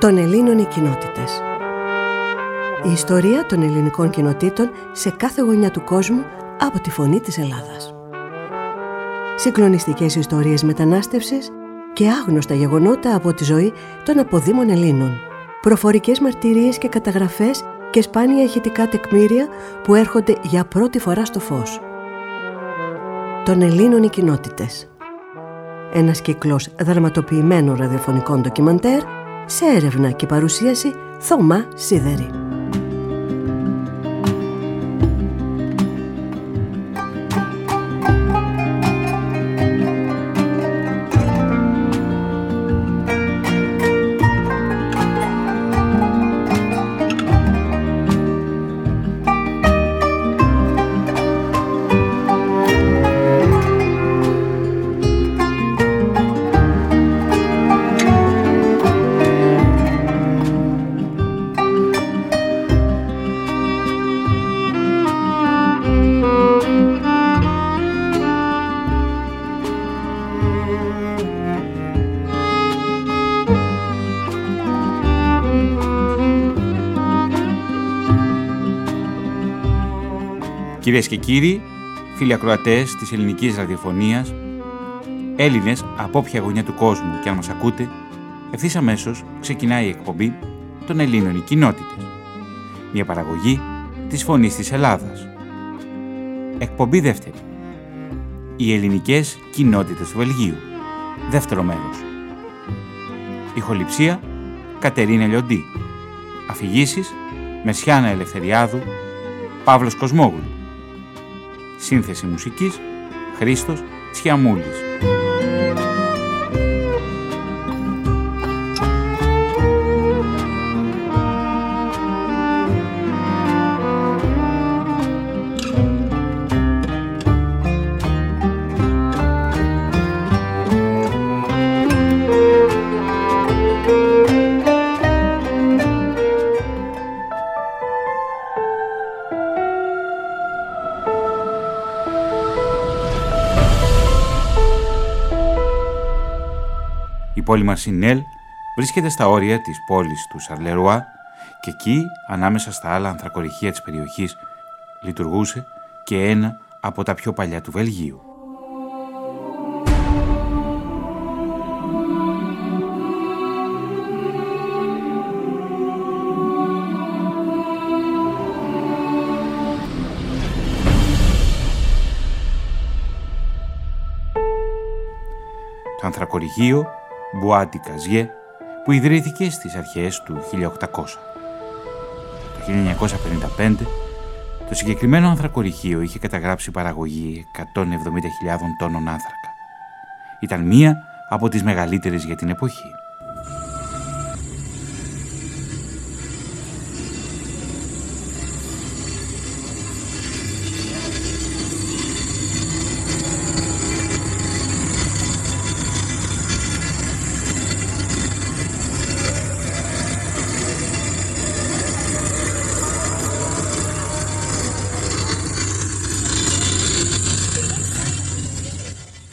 των Ελλήνων οι κοινότητες. Η ιστορία των ελληνικών κοινοτήτων σε κάθε γωνιά του κόσμου από τη φωνή της Ελλάδας. Συγκλονιστικές ιστορίες μετανάστευσης και άγνωστα γεγονότα από τη ζωή των αποδήμων Ελλήνων. Προφορικές μαρτυρίες και καταγραφές και σπάνια ηχητικά τεκμήρια που έρχονται για πρώτη φορά στο φως. Των Ελλήνων οι κοινότητες. Ένας κύκλος δραματοποιημένων ραδιοφωνικών ντοκιμαντέρ σε έρευνα και παρουσίαση Θωμά Σίδερη. Κυρίες και κύριοι, φίλοι ακροατές της ελληνικής ραδιοφωνίας, Έλληνες από όποια γωνιά του κόσμου και αν μας ακούτε, ευθύς αμέσως ξεκινάει η εκπομπή των Ελλήνων οι κοινότητες. Μια παραγωγή της φωνής της Ελλάδας. Εκπομπή δεύτερη. Οι ελληνικές κοινότητες του Βελγίου. Δεύτερο μέρος. Ηχοληψία Κατερίνα Λιοντή. Αφηγήσεις Μεσιάνα Ελευθεριάδου. Παύλος Κοσμόγλου. Σύνθεση μουσικής Χρήστος Τσιαμούλης. Πόλη Μαρσινέλ βρίσκεται στα όρια της πόλης του Σαρλερουά και εκεί, ανάμεσα στα άλλα ανθρακοριχεία της περιοχής, λειτουργούσε και ένα από τα πιο παλιά του Βελγίου. Το ανθρακοριχείο Μπουάτι Καζιέ, που ιδρύθηκε στις αρχές του 1800. Το 1955, το συγκεκριμένο ανθρακοριχείο είχε καταγράψει παραγωγή 170.000 τόνων άνθρακα. Ήταν μία από τις μεγαλύτερες για την εποχή.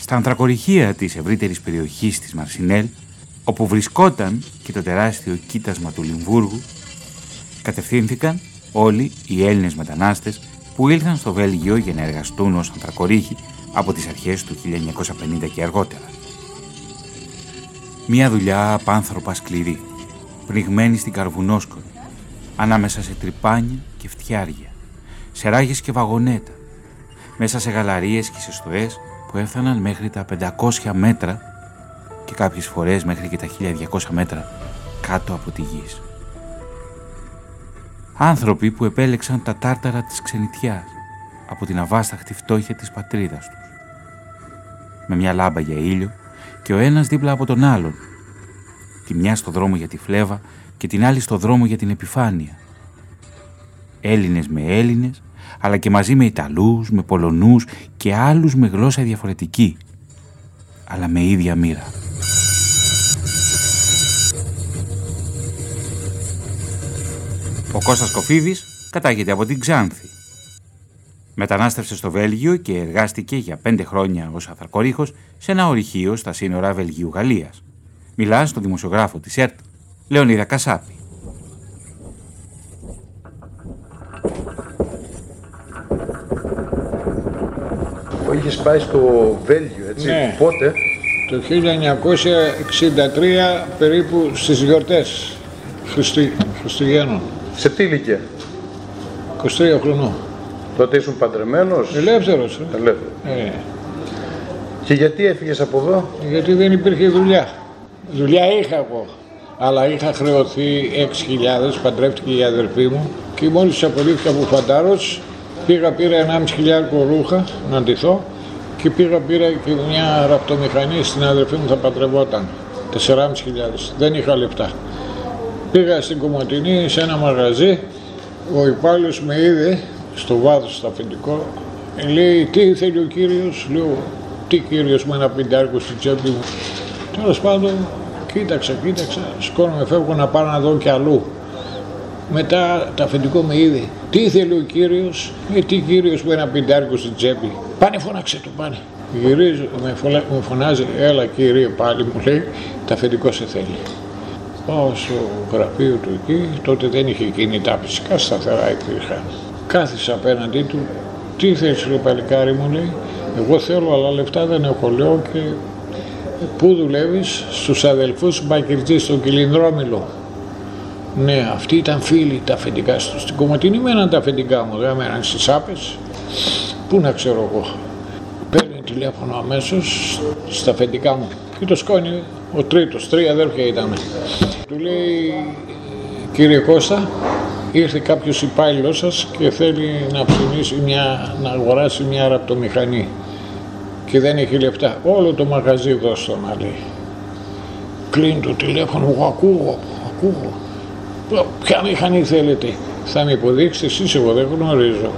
Στα ανθρακοριχεία της ευρύτερης περιοχής της Μαρσινέλ, όπου βρισκόταν και το τεράστιο κοίτασμα του Λιμβούργου, κατευθύνθηκαν όλοι οι Έλληνες μετανάστες που ήλθαν στο Βέλγιο για να εργαστούν ως ανθρακορίχοι από τις αρχές του 1950 και αργότερα. Μια δουλειά απάνθρωπα σκληρή, πνιγμένη στην καρβουνόσκορη, ανάμεσα σε τρυπάνια και φτιάρια, σε ράγες και βαγονέτα, μέσα σε γαλαρίες και σε στοές που έφταναν μέχρι τα 500 μέτρα και κάποιες φορές μέχρι και τα 1200 μέτρα κάτω από τη γης. Άνθρωποι που επέλεξαν τα τάρταρα της ξενιτιάς από την αβάσταχτη φτώχεια της πατρίδας τους. Με μια λάμπα για ήλιο και ο ένας δίπλα από τον άλλον. Τη μια στο δρόμο για τη φλέβα και την άλλη στο δρόμο για την επιφάνεια. Έλληνες με Έλληνες αλλά και μαζί με Ιταλούς, με Πολωνούς και άλλους με γλώσσα διαφορετική, αλλά με ίδια μοίρα. Ο Κώστας Κοφίδης κατάγεται από την Ξάνθη. Μετανάστευσε στο Βέλγιο και εργάστηκε για πέντε χρόνια ως αθαρκορίχος σε ένα ορυχείο στα σύνορα Βελγίου-Γαλλίας. Μιλά στο δημοσιογράφο της ΕΡΤ, Λεωνίδα Κασάπη. Είχε πάει στο Βέλγιο, έτσι. Ναι. Πότε; Το 1963 περίπου στις γιορτές Χριστι... Χριστουγέννων. Σε τι ηλικία; 23 χρονών. Τότε ήσουν παντρεμένος; Ελεύθερος. ε. Ελεύθερος. Ε, Και γιατί έφυγες από εδώ; γιατί δεν υπήρχε δουλειά. Δουλειά είχα εγώ. Αλλά είχα χρεωθεί 6.000, παντρεύτηκε η αδερφή μου και μόλις απολύθηκα από φαντάρος πήγα πήρα 1,5 χιλιάρικο ρούχα να ντυθώ και πήγα πήρα και μια ραπτομηχανή στην αδερφή μου θα παντρευόταν. 4.500. Δεν είχα λεφτά. Πήγα στην Κομωτινή σε ένα μαγαζί, ο υπάλληλος με είδε στο βάθος στο αφεντικό, λέει τι θέλει ο κύριος, λέω τι κύριος με ένα πεντάρικο στην τσέπη μου. Τέλος πάντων, κοίταξα, κοίταξα, σκόνομαι, φεύγω να πάω να δω κι αλλού. Μετά το αφεντικό με είδε. Τι θέλει ο κύριος, ε, τι κύριος με ένα πεντάρικο στην τσέπη. Πάνε φώναξε το, πάνε. Γυρίζω, με, φωλα- με φωνάζει, έλα κύριε πάλι μου λέει, το αφεντικό σε θέλει. Πάω στο γραφείο του εκεί, τότε δεν είχε κινητά φυσικά, σταθερά υπήρχαν. Κάθισα απέναντί του, τι θέλεις ρε παλικάρι μου λέει, εγώ θέλω αλλά λεφτά δεν έχω λέω και πού δουλεύεις, στους αδελφούς Μπακυρτζής στον Κιλινδρόμιλο. Ναι, αυτοί ήταν φίλοι τα αφεντικά του. Στην Κομωτινή μέναν τα αφεντικά μου, δεν μέναν στις άπες. Πού να ξέρω εγώ. Παίρνει τηλέφωνο αμέσως στα αφεντικά μου και το σκόνη ο τρίτος, τρία αδέρφια ήταν. Του λέει, κύριε Κώστα, ήρθε κάποιος υπάλληλος σας και θέλει να ψωνίσει μια, να αγοράσει μια ραπτομηχανή και δεν έχει λεφτά. Όλο το μαγαζί δώσ' το να λέει. Κλείνει το τηλέφωνο, εγώ ακούω, ακούω. Ποια μηχανή θέλετε, θα με υποδείξετε εσείς, εγώ δεν γνωρίζω.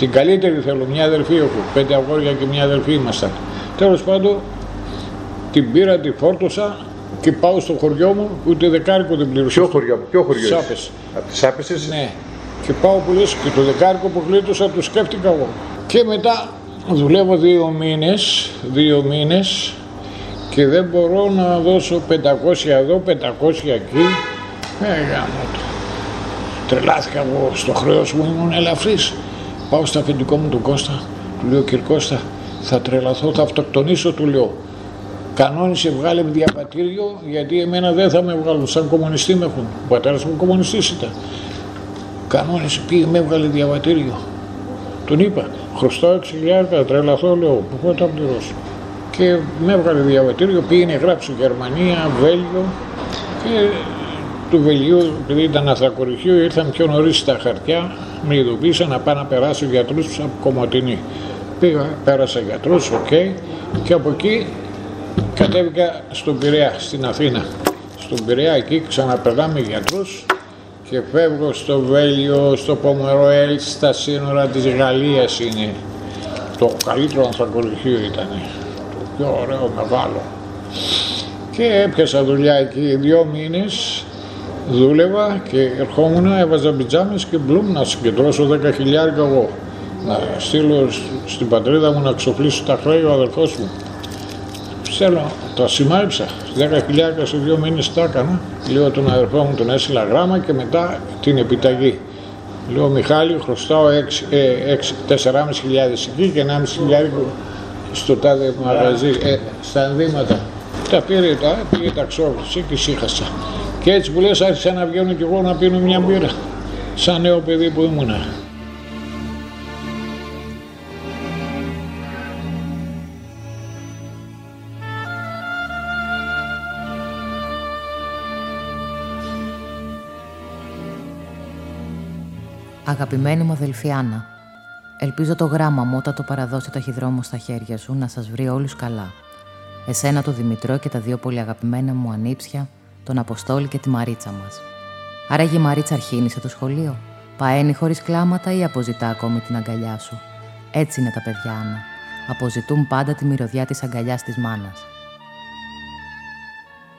Την καλύτερη θέλω, μια αδερφή έχω, πέντε αγόρια και μια αδερφή ήμασταν. Τέλος πάντων, την πήρα, τη φόρτωσα και πάω στο χωριό μου, ούτε δεκάρικο δεν πλήρωσα. Ποιο χωριό, ποιο χωριό είσαι; Σάπες. Από τις Άπες είσαι; Ναι. Και πάω που λες και το δεκάρικο που γλίτωσα το σκέφτηκα εγώ. Και μετά δουλεύω δύο μήνες, δύο μήνες και δεν μπορώ να δώσω 500 εδώ, 500 εκεί. Ε, γάμο το. Τρελάθηκα εγώ στο χρέος μου, ήμουν ελαφρύς. Πάω στο αφεντικό μου τον Κώστα, του λέω κύριε Κώστα, θα τρελαθώ, θα αυτοκτονήσω, του λέω. Κανόνισε, βγάλε με διαβατήριο, γιατί εμένα δεν θα με βγάλουν. Σαν κομμουνιστή με έχουν. Ο πατέρας μου κομμουνιστής ήταν. Κανόνισε, πήγε, με έβγαλε διαβατήριο. Τον είπα, χρωστάω 6 χιλιάρικα, τρελαθώ, λέω, πού θα τα πληρώσω. Και με έβγαλε διαβατήριο, πήγαινε γράψει Γερμανία, Βέλγιο και του Βελγίου, επειδή ήταν αθρακοριχείο, ήρθαν πιο νωρίς στα χαρτιά, με ειδοποίησαν να πάω να περάσω γιατρούς από Κομωτινή. Πήγα, πέρασα γιατρού, οκ, και από εκεί κατέβηκα στον Πειραιά, στην Αθήνα. Στον Πειραιά εκεί ξαναπερνάμε γιατρούς και φεύγω στο Βέλγιο, στο Πομεροέλ, στα σύνορα της Γαλλίας είναι. Το καλύτερο ανθρακωρυχείο ήταν. Το πιο ωραίο, μεγάλο. Και έπιασα δουλειά εκεί δύο μήνες, δούλευα και ερχόμουν, έβαζα πιτζάμες και μπλουμ να συγκεντρώσω 10 χιλιάρικα εγώ. Να στείλω σ- στην πατρίδα μου να ξοφλήσω τα χρέη ο αδερφός μου. Θέλω, τα σημάριψα. 10 χιλιάρικα σε δύο μήνες τα έκανα. Λέω τον αδερφό μου τον έστειλα γράμμα και μετά την επιταγή. Λέω Μιχάλη, χρωστάω 4,5 χιλιάδες εκεί και 1,5 χιλιάρικο στο τάδε μαγαζί, ε, στα ενδύματα. Τα πήρε τα, πήγε τα ξόφλησε και σύχασα. Και έτσι που λες άρχισα να βγαίνω κι εγώ να πίνω μια μπύρα. Σαν νέο παιδί που ήμουνα. Αγαπημένη μου αδελφή Άννα, ελπίζω το γράμμα μου όταν το παραδώσει το ταχυδρόμο στα χέρια σου να σας βρει όλους καλά. Εσένα το Δημητρό και τα δύο πολύ αγαπημένα μου ανήψια, τον Αποστόλη και τη Μαρίτσα μας. Άραγε η Μαρίτσα αρχίνησε το σχολείο, παένει χωρίς κλάματα ή αποζητά ακόμη την αγκαλιά σου. Έτσι είναι τα παιδιά, Άννα. Αποζητούν πάντα τη μυρωδιά της αγκαλιάς της μάνας.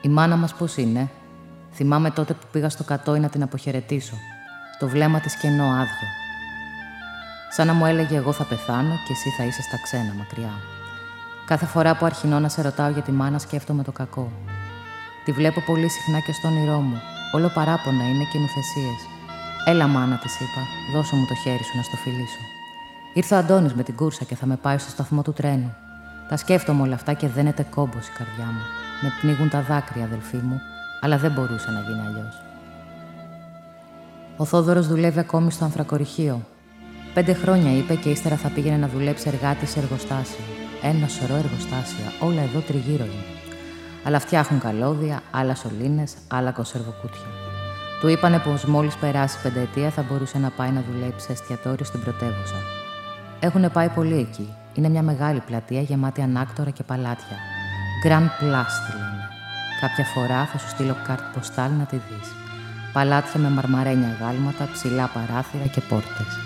Η μάνα μας πώς είναι; Θυμάμαι τότε που πήγα στο κατόι να την αποχαιρετήσω. Το βλέμμα της κενό άδειο. Σαν να μου έλεγε εγώ θα πεθάνω και εσύ θα είσαι στα ξένα μακριά. Κάθε φορά που αρχινώ να σε ρωτάω για τη μάνα σκέφτομαι το κακό. Τη βλέπω πολύ συχνά και στον όνειρό μου. Όλο παράπονα είναι και νουθεσίε. Έλα, μάνα, της είπα, δώσε μου το χέρι σου να στο φιλήσω. Ήρθε ο Αντώνης με την κούρσα και θα με πάει στο σταθμό του τρένου. Τα σκέφτομαι όλα αυτά και δένεται κόμπος η καρδιά μου. Με πνίγουν τα δάκρυα, αδελφοί μου, αλλά δεν μπορούσε να γίνει αλλιώς. Ο Θόδωρος δουλεύει ακόμη στο ανθρακοριχείο. Πέντε χρόνια είπε και ύστερα θα πήγαινε να δουλέψει εργάτη σε εργοστάσιο. Ένα σωρό εργοστάσια, όλα εδώ τριγύρω είναι. Αλλά φτιάχνουν καλώδια, άλλα σωλήνες, άλλα κονσερβοκούτια. Του είπανε πως μόλις περάσει πενταετία θα μπορούσε να πάει να δουλέψει σε εστιατόριο στην πρωτεύουσα. Έχουν πάει πολύ εκεί. Είναι μια μεγάλη πλατεία γεμάτη ανάκτορα και παλάτια. Grand Place τη λένε. Κάποια φορά θα σου στείλω κάρτ ποστάλ να τη δεις. Παλάτια με μαρμαρένια γάλματα, ψηλά παράθυρα και πόρτες.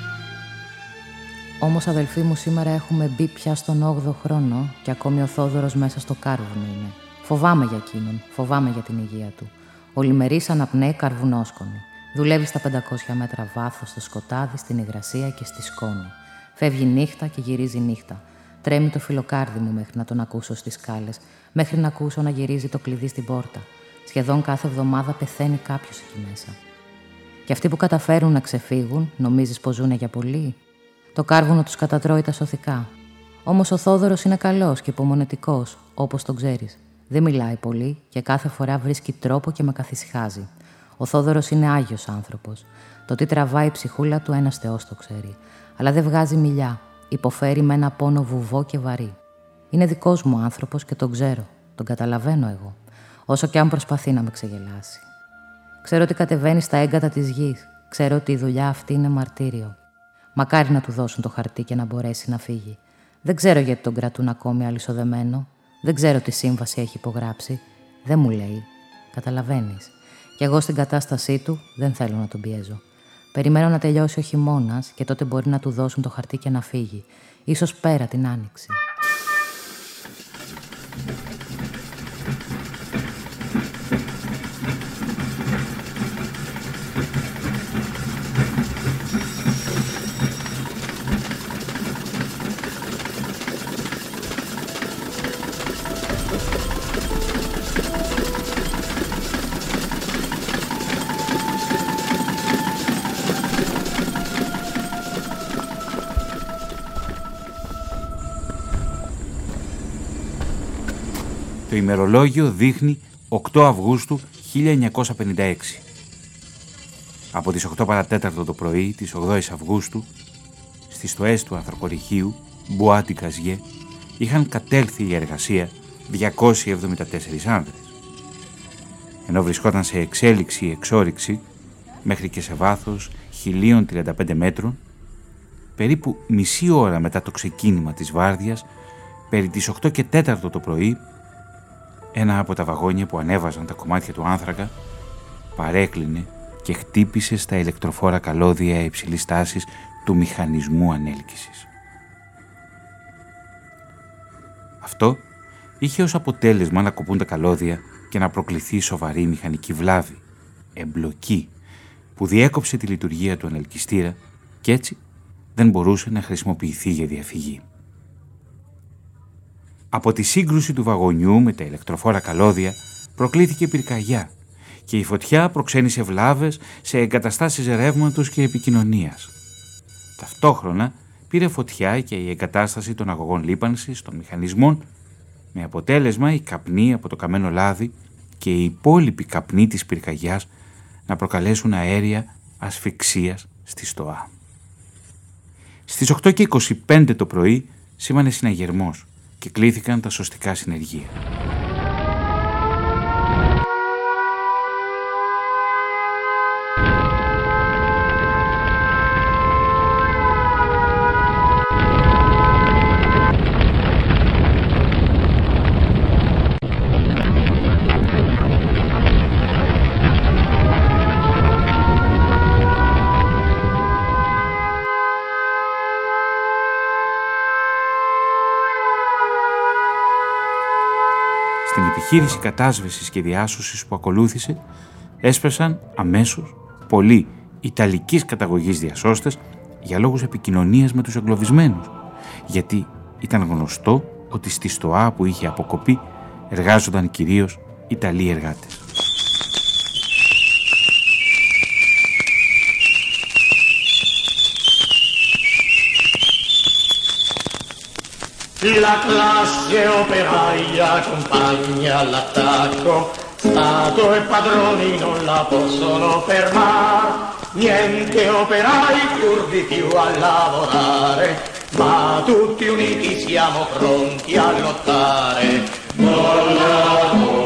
Όμως, αδελφοί μου, σήμερα έχουμε μπει πια στον 8ο χρόνο και ακόμη ο Θόδωρος μέσα στο κάρβουνο είναι. Φοβάμαι για εκείνον, φοβάμαι για την υγεία του. Ο λιμερής αναπνέει καρβουνόσκονη. Δουλεύει στα 500 μέτρα βάθος στο σκοτάδι, στην υγρασία και στη σκόνη. Φεύγει νύχτα και γυρίζει νύχτα. Τρέμει το φιλοκάρδι μου μέχρι να τον ακούσω στις σκάλες, μέχρι να ακούσω να γυρίζει το κλειδί στην πόρτα. Σχεδόν κάθε εβδομάδα πεθαίνει κάποιος εκεί μέσα. Και αυτοί που καταφέρουν να ξεφύγουν, νομίζεις πως ζουν για πολύ; Το κάρβουνο τους κατατρώει τα σωθικά. Όμως ο Θόδωρος είναι καλός και υπομονετικός, όπως τον ξέρεις. Δεν μιλάει πολύ και κάθε φορά βρίσκει τρόπο και με καθησυχάζει. Ο Θόδωρος είναι άγιος άνθρωπος. Το τι τραβάει η ψυχούλα του, ένας Θεός το ξέρει. Αλλά δεν βγάζει μιλιά. Υποφέρει με ένα πόνο βουβό και βαρύ. Είναι δικός μου άνθρωπος και τον ξέρω. Τον καταλαβαίνω εγώ. Όσο και αν προσπαθεί να με ξεγελάσει. Ξέρω ότι κατεβαίνει στα έγκατα της γης. Ξέρω ότι η δουλειά αυτή είναι μαρτύριο. Μακάρι να του δώσουν το χαρτί και να μπορέσει να φύγει. Δεν ξέρω γιατί τον κρατούν ακόμη αλυσοδεμένο. Δεν ξέρω τι σύμβαση έχει υπογράψει. Δεν μου λέει. Καταλαβαίνεις. Κι εγώ στην κατάστασή του δεν θέλω να τον πιέζω. Περιμένω να τελειώσει ο χειμώνας και τότε μπορεί να του δώσουν το χαρτί και να φύγει. Ίσως πέρα την άνοιξη. Ημερολόγιο δείχνει 8 Αυγούστου 1956. Από τις 8 παρατέταρτο το πρωί της 8 Αυγούστου, στις στοές του ανθρακοριχείου Μπουάτι Καζιέ, είχαν κατέλθει η εργασία 274 άνδρες. Ενώ βρισκόταν σε εξέλιξη ή εξόριξη, μέχρι και σε βάθος 1035 μέτρων, περίπου μισή ώρα μετά το ξεκίνημα της βάρδιας, περί τις 8 και 4 το πρωί, ένα από τα βαγόνια που ανέβαζαν τα κομμάτια του άνθρακα παρέκλεινε και χτύπησε στα ηλεκτροφόρα καλώδια υψηλής τάσης του μηχανισμού ανέλκυσης. Αυτό είχε ως αποτέλεσμα να κοπούν τα καλώδια και να προκληθεί σοβαρή μηχανική βλάβη, εμπλοκή, που διέκοψε τη λειτουργία του ανελκυστήρα και έτσι δεν μπορούσε να χρησιμοποιηθεί για διαφυγή. Από τη σύγκρουση του βαγονιού με τα ηλεκτροφόρα καλώδια προκλήθηκε πυρκαγιά και η φωτιά προξένησε βλάβες σε εγκαταστάσεις ρεύματος και επικοινωνίας. Ταυτόχρονα πήρε φωτιά και η εγκατάσταση των αγωγών λίπανσης των μηχανισμών με αποτέλεσμα η καπνή από το καμένο λάδι και η υπόλοιπη καπνή της πυρκαγιάς να προκαλέσουν αέρια ασφυξίας στη στοά. Στις 8.25 το πρωί σήμανε συναγερμός και κλήθηκαν τα σωστικά συνεργεία. Επιχείρηση κατάσβεσης και διάσωσης που ακολούθησε έσπεσαν αμέσως πολλοί Ιταλικής καταγωγής διασώστες για λόγους επικοινωνίας με τους εγκλωβισμένους, γιατί ήταν γνωστό ότι στη στοά που είχε αποκοπεί εργάζονταν κυρίως Ιταλοί εργάτες. La classe operaia accompagna l'attacco, Stato e padroni non la possono fermare, niente operai curvi più a lavorare, ma tutti uniti siamo pronti a lottare. Buon lavoro,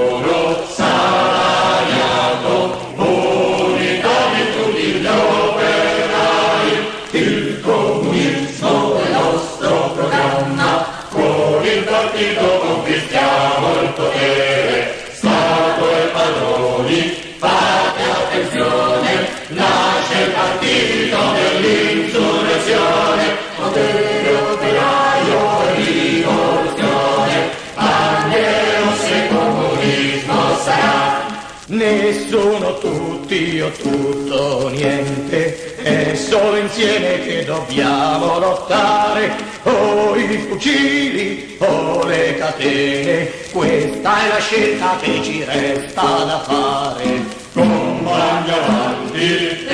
tutti o tutto niente, è solo insieme che dobbiamo lottare, o i fucili o le catene, questa è la scelta che ci resta da fare. Compagni avanti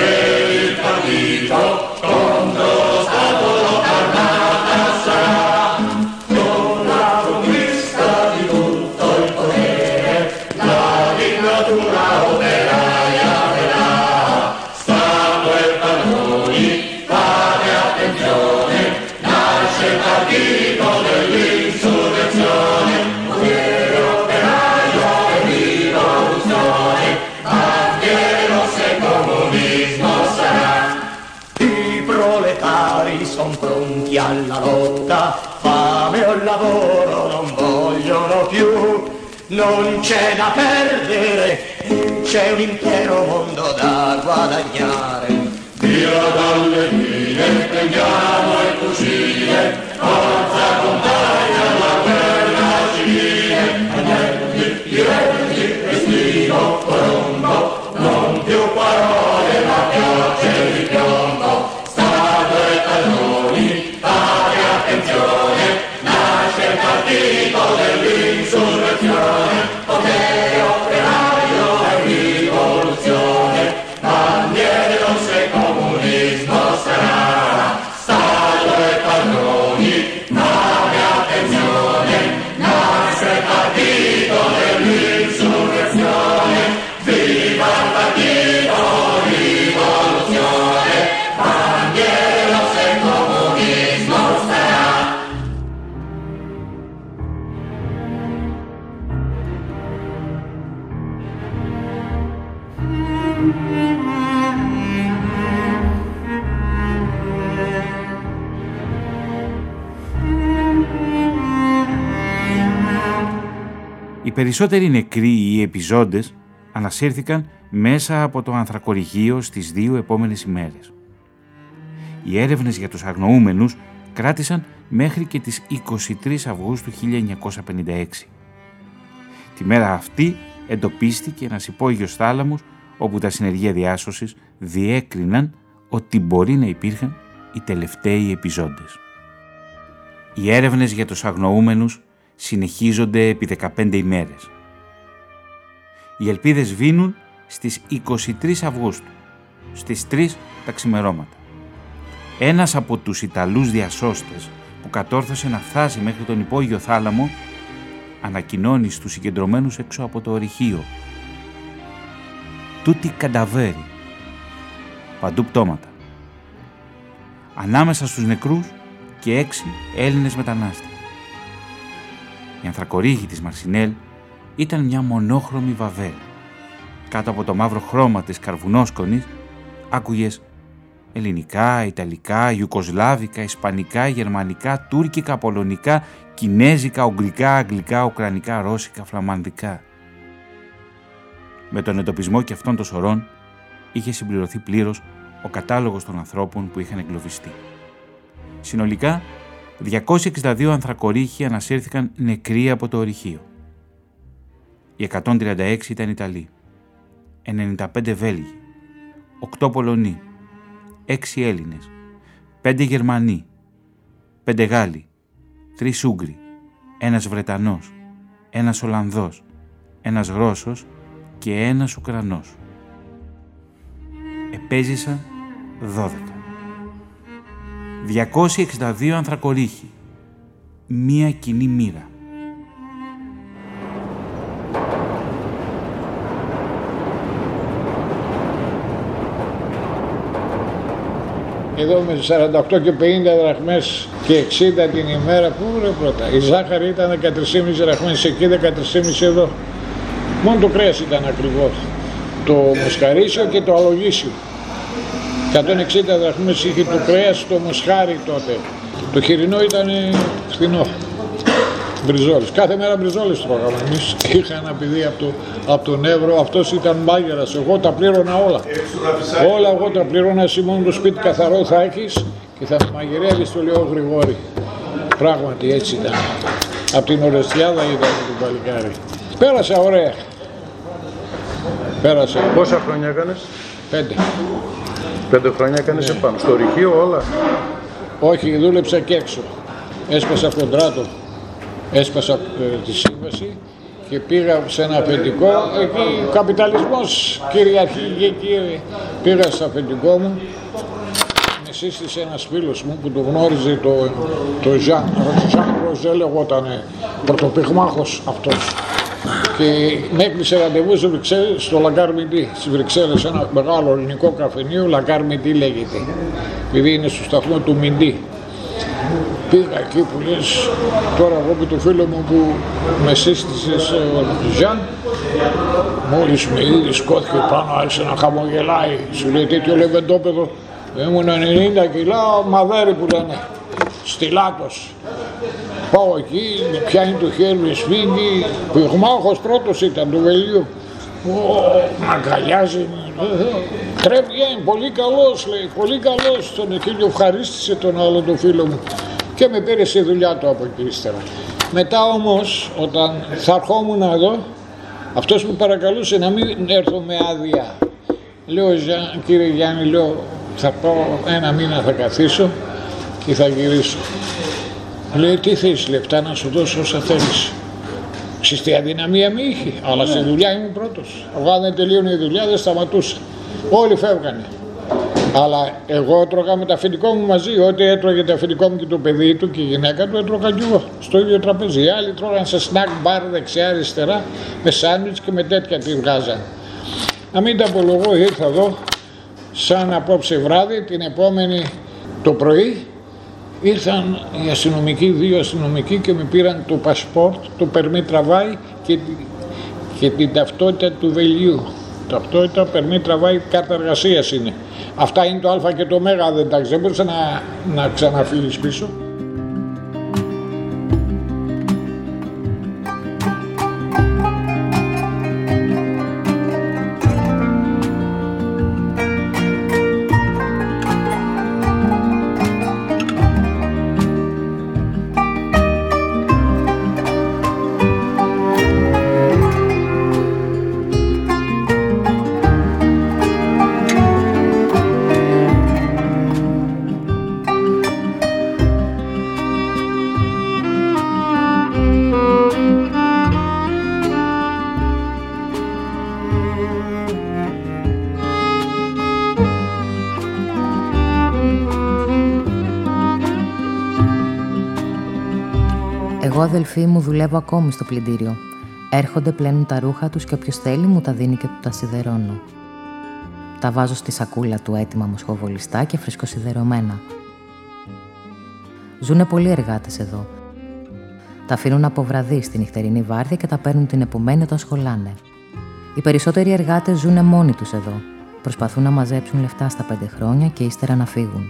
non c'è da perdere, c'è un intero mondo da guadagnare. Via dalle mine, prendiamo il fucile, forza compagna la περισσότεροι νεκροί ή επιζώντες ανασύρθηκαν μέσα από το ανθρακοριχείο στις δύο επόμενες ημέρες. Οι έρευνες για τους αγνοούμενους κράτησαν μέχρι και τις 23 Αυγούστου 1956. Τη μέρα αυτή εντοπίστηκε ένας υπόγειος θάλαμος όπου τα συνεργεία διάσωσης διέκριναν ότι μπορεί να υπήρχαν οι τελευταίοι επιζώντες. Οι έρευνες για τους αγνοούμενους συνεχίζονται επί 15 ημέρες. Οι ελπίδες βίνουν στις 23 Αυγούστου, στις 3 τα ξημερώματα. Ένας από τους Ιταλούς διασώστες που κατόρθωσε να φτάσει μέχρι τον υπόγειο θάλαμο ανακοινώνει στους συγκεντρωμένους έξω από το ορυχείο. Τούτη κανταβέρι. Παντού πτώματα. Ανάμεσα στους νεκρούς και έξι Έλληνες μετανάστες. Η ανθρακορύχη της Μαρσινέλ ήταν μια μονόχρωμη βαβέλ. Κάτω από το μαύρο χρώμα της καρβουνόσκονης άκουγες ελληνικά, ιταλικά, ιουκοσλάβικα, ισπανικά, γερμανικά, τουρκικά, πολωνικά, κινέζικα, ουγγρικά, αγγλικά, ουκρανικά, ρώσικα, φλαμανδικά. Με τον εντοπισμό και αυτών των σωρών είχε συμπληρωθεί πλήρως ο κατάλογος των ανθρώπων που είχαν εγκλωβιστεί. Συνολικά, 262 ανθρακορίχοι ανασύρθηκαν νεκροί από το ορυχείο. Οι 136 ήταν Ιταλοί, 95 Βέλγοι, 8 Πολωνοί, 6 Έλληνες, 5 Γερμανοί, 5 Γάλλοι, 3 Ούγγροι, ένας Βρετανός, ένας Ολλανδός, ένας Γρόσος και ένας Ουκρανός. Επέζησαν 12. 262 ανθρακορίχοι. Μία κοινή μοίρα. Εδώ με 48 και 50 δραχμές και 60 την ημέρα, πού ρε πρώτα. Η ζάχαρη ήταν 13,5 δραχμές εκεί, 13,5 εδώ. Μόνο το κρέας ήταν ακριβώς. Το μοσχαρίσιο και το αλογίσιο. 160 δραχμές είχε το κρέας, το μοσχάρι τότε. Το χοιρινό ήταν φθηνό. Μπριζόλες. Κάθε μέρα μπριζόλες τρώγαμε εμείς. Είχα ένα παιδί από, το, από τον Εύρο, αυτός ήταν μάγειρας. Εγώ τα πλήρωνα όλα. Όλα εγώ τα πλήρωνα, εσύ μόνο το σπίτι καθαρό θα έχεις και θα μαγειρεύεις το λέω Γρηγόρη. Πράγματι έτσι ήταν. Από την Ορεστιάδα ήταν το παλικάρι. Πέρασα ωραία. Πέρασα. Πόσα χρόνια έκανες; Πέντε. Πέντε χρόνια έκανες επάνω. Στο ρηχείο όλα. Όχι, δούλεψα και έξω. Έσπασα κοντράτο. Έσπασα ε, τη σύμβαση και πήγα σε ένα αφεντικό. Εκεί ο καπιταλισμός κυριαρχεί και εκεί πήγα στο αφεντικό μου. Με σύστησε ένας φίλος μου που το γνώριζε το, το Ζαν, Ζαν Ροζέ λεγότανε, πρωτοπυγμάχος αυτός. Και με έκλεισε ραντεβού στο, Βρυξέλλες, στο Λαγκάρ Μιντή, στις Βρυξέλλες, ένα μεγάλο ελληνικό καφενείο, Λαγκάρ Μιντή λέγεται, επειδή είναι στο σταθμό του Μιντή. Πήγα εκεί που λες, τώρα εγώ με το φίλο μου που με σύστησε στο Ζαν, μόλις με είδε σκώθηκε πάνω, άρχισε να χαμογελάει, σου λέει τέτοιο λεβεντόπαιδο, ήμουν 90 κιλά, μαδέρι που λένε, στυλάτος. Πάω εκεί, με πιάνει το χέρι, με σφίγγει, πυγμάχος πρώτος ήταν του Βελίου. Ω, μ' αγκαλιάζει, τρέβγε, πολύ καλός λέει, πολύ καλός, τον εκείνο ευχαρίστησε τον άλλο τον φίλο μου και με πήρε στη δουλειά του από εκεί ύστερα. Μετά όμως, όταν θα ερχόμουν εδώ, αυτός μου παρακαλούσε να μην έρθω με άδεια. Λέω, κύριε Γιάννη, λέω, θα πάω ένα μήνα θα καθίσω και θα γυρίσω. Λέει, τι θέλεις λεπτά να σου δώσω όσα θέλεις. Ξέρεις τι αδυναμία με είχε, αλλά στη δουλειά ήμουν πρώτος. Εγώ αν δεν τελείωνε η δουλειά δεν σταματούσα. Όλοι φεύγανε. Αλλά εγώ έτρωγα με τα αφεντικό μου μαζί. Ό,τι έτρωγε το αφεντικό μου και το παιδί του και η γυναίκα του, έτρωγα κι εγώ στο ίδιο τραπέζι. Οι άλλοι τρώγαν σε snack bar δεξιά-αριστερά με σάντουιτς και με τέτοια τη βγάζαν. Να μην τα απολογώ, ήρθα εδώ σαν απόψε βράδυ, την επόμενη το πρωί ήρθαν οι αστυνομικοί, δύο αστυνομικοί και με πήραν το πασπόρτ, το περμή τραβάει και, και την ταυτότητα του βελιού. Ταυτότητα, περμή τραβάει, κάρτα εργασίας είναι. Αυτά είναι το Α και το Μέγα, δεν τα δεν μπορούσε να, να ξαναφύγεις πίσω. Αδελφοί μου, δουλεύω ακόμη στο πλυντήριο. Έρχονται, πλένουν τα ρούχα τους και όποιος θέλει μου τα δίνει και του τα σιδερώνω. Τα βάζω στη σακούλα του έτοιμα μοσχοβολιστά και φρεσκοσιδερωμένα. Ζούνε πολλοί εργάτες εδώ. Τα αφήνουν από βραδύ στη νυχτερινή βάρδια και τα παίρνουν την επομένη όταν σχολάνε. Οι περισσότεροι εργάτες ζουνε μόνοι τους εδώ. Προσπαθούν να μαζέψουν λεφτά στα πέντε χρόνια και ύστερα να φύγουν.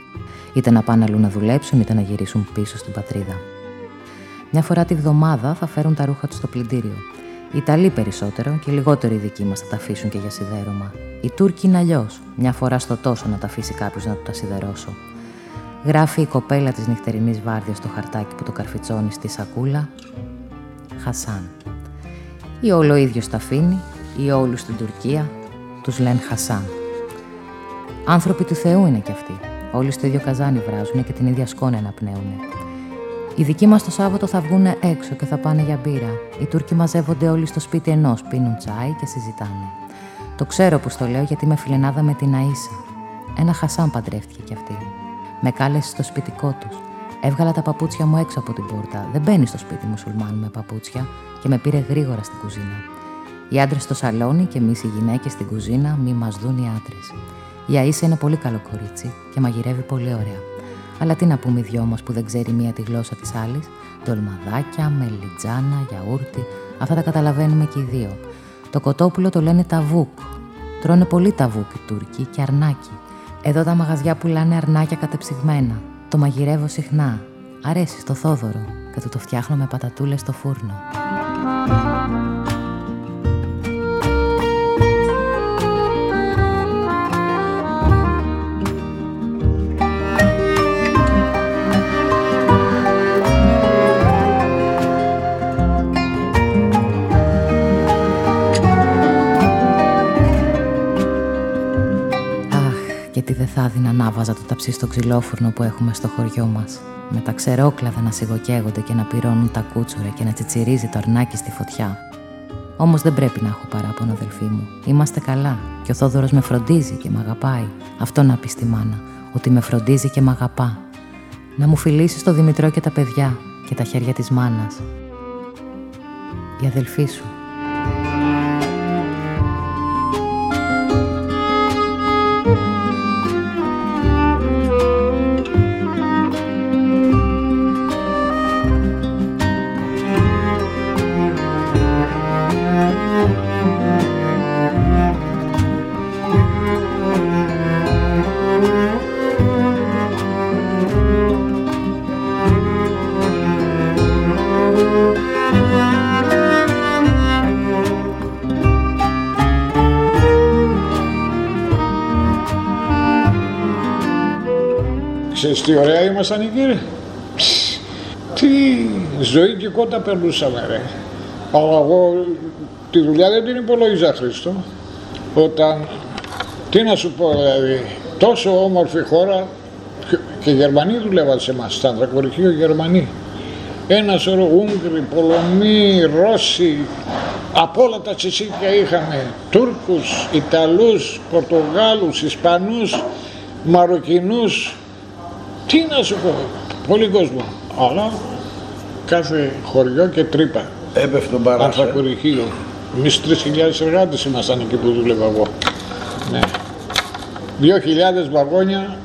Είτε να πάνε αλλού να δουλέψουν, είτε να γυρίσουν πίσω στην πατρίδα. Μια φορά τη βδομάδα θα φέρουν τα ρούχα τους στο πλυντήριο. Οι Ιταλοί περισσότερο και λιγότερο οι δικοί μας θα τα αφήσουν και για σιδέρωμα. Οι Τούρκοι είναι αλλιώς. Μια φορά στο τόσο να τα αφήσει κάποιος να του τα σιδερώσω. Γράφει η κοπέλα της νυχτερινής βάρδιας στο χαρτάκι που το καρφιτσώνει στη σακούλα. Χασάν. Ή όλο ο ίδιος τα αφήνει, ή όλους στην Τουρκία τους λένε Χασάν. Άνθρωποι του Θεού είναι κι αυτοί. Όλοι στο ίδιο καζάνι βράζουν και την ίδια σκόνη αναπνέουν. Οι δικοί μας το Σάββατο θα βγουν έξω και θα πάνε για μπύρα. Οι Τούρκοι μαζεύονται όλοι στο σπίτι ενός, πίνουν τσάι και συζητάνε. Το ξέρω που το λέω γιατί είμαι φιλενάδα με την Αΐσα. Ένα Χασάν παντρεύτηκε κι αυτή. Με κάλεσε στο σπιτικό τους. Έβγαλα τα παπούτσια μου έξω από την πόρτα. Δεν μπαίνει στο σπίτι μουσουλμάν με παπούτσια και με πήρε γρήγορα στην κουζίνα. Οι άντρες στο σαλόνι και εμείς οι γυναίκες στην κουζίνα, μη μας δουν οι άντρες. Η Αΐσα είναι πολύ καλό κορίτσι και μαγειρεύει πολύ ωραία. Αλλά τι να πούμε οι δυο μας που δεν ξέρει μία τη γλώσσα της άλλης. Ντολμαδάκια, μελιτζάνα, γιαούρτι, αυτά τα καταλαβαίνουμε και οι δύο. Το κοτόπουλο το λένε ταβούκ. Τρώνε πολύ ταβούκ οι Τούρκοι και αρνάκι. Εδώ τα μαγαζιά πουλάνε αρνάκια κατεψυγμένα. Το μαγειρεύω συχνά. Αρέσει στο Θόδωρο και του το φτιάχνω με πατατούλες στο φούρνο. Θα έδινα να βάζα το ταψί στο ξυλόφουρνο που έχουμε στο χωριό μας. Με τα ξερόκλαδα να σιγοκαίγονται και να πυρώνουν τα κούτσουρα και να τσιτσιρίζει το αρνάκι στη φωτιά. Όμως δεν πρέπει να έχω παράπονο, αδελφοί μου. Είμαστε καλά και ο Θόδωρος με φροντίζει και με αγαπάει. Αυτό να πεις στη μάνα, ότι με φροντίζει και με αγαπά. Να μου φιλήσεις το Δημητρό και τα παιδιά και τα χέρια της μάνας. Η αδελφή σου, τι ωραία ήμασταν οι κύριοι. Τι ζωή και κότα περνούσαμε ρε. Αλλά εγώ τη δουλειά δεν την υπολογίζα Χρήστο. Όταν, τι να σου πω δηλαδή, τόσο όμορφη χώρα και οι Γερμανοί δουλεύαν σε εμάς, στα ανθρακοριχείο Γερμανοί. Ένα σωρό Ούγγροι, Πολωνοί, Ρώσοι, από όλα τα τσισίκια είχαμε Τούρκους, Ιταλούς, Πορτογάλους, Ισπανούς, Μαροκινούς, τι να σου πω, πολύ κόσμο. Αλλά κάθε χωριό και τρύπα. Έπεφτε τον παράσα. Ανθρακοριχείο. Εμείς 3.000 εργάτες ήμασταν εκεί που δούλευα εγώ. Ναι. 2.000 βαγόνια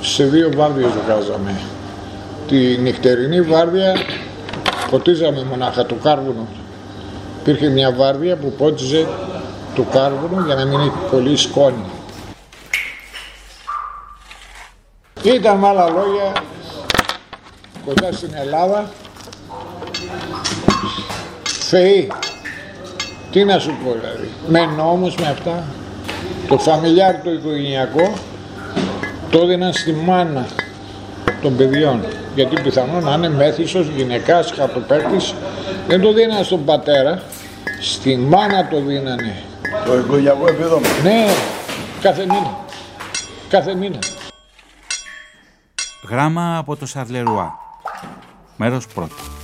σε δύο βάρδιες βγάζαμε. Τη νυχτερινή βάρδια ποτίζαμε μονάχα του κάρβουνο. Υπήρχε μια βάρδια που πότιζε του κάρβουνο για να μην έχει πολύ σκόνη. Ήταν με άλλα λόγια κοντά στην Ελλάδα θεοί. Τι να σου πω δηλαδή. Με νόμους με αυτά. Το φαμιλιάρ το οικογενειακό το έδιναν στη μάνα των παιδιών. Γιατί πιθανόν να είναι μέθησος, γυναικάς, χαρτοπέκτης. Δεν το δίναν στον πατέρα. Στη μάνα το δίνανε. Το οικογενειακό επίδομα. Ναι, κάθε μήνα. Κάθε μήνα. Γράμμα από το Σαρλερουά. Μέρος πρώτο.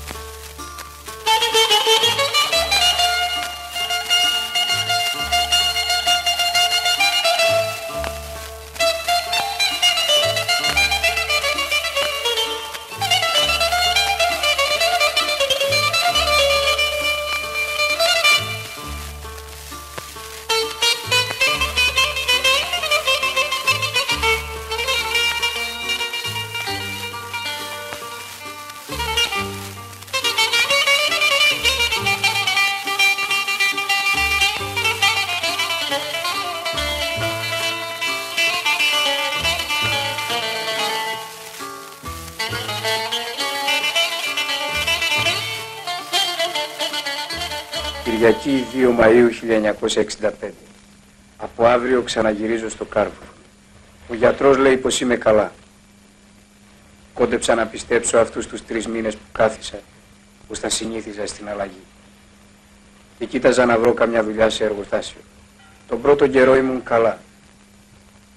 1965. Από αύριο ξαναγυρίζω στο Κάρβο. Ο γιατρός λέει πως είμαι καλά. Κόντεψα να πιστέψω αυτούς τους τρεις μήνες που κάθισα, που θα συνήθιζα στην αλλαγή. Και κοίταζα να βρω καμιά δουλειά σε εργοστάσιο. Τον πρώτο καιρό ήμουν καλά.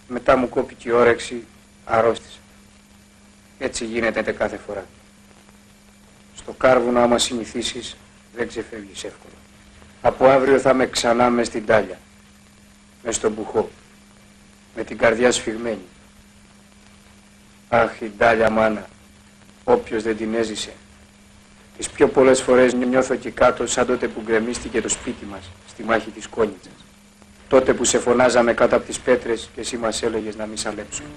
Μετά μου κόπηκε η όρεξη, αρρώστησα. Έτσι γίνεται κάθε φορά. Στο κάρβουνο άμα συνηθίσεις δεν ξεφεύγεις εύκολα. Από αύριο θα είμαι ξανά μες στην τάλια. Μες στον μπουχό. Με την καρδιά σφιγμένη. Αχ, η τάλια μάνα. Όποιος δεν την έζησε. Τις πιο πολλές φορές νιώθω εκεί κάτω σαν τότε που γκρεμίστηκε το σπίτι μας, στη μάχη της Κόνιτσας. Τότε που σε φωνάζαμε κάτω από τις πέτρες και εσύ μας έλεγες να μην σαλέψουμε.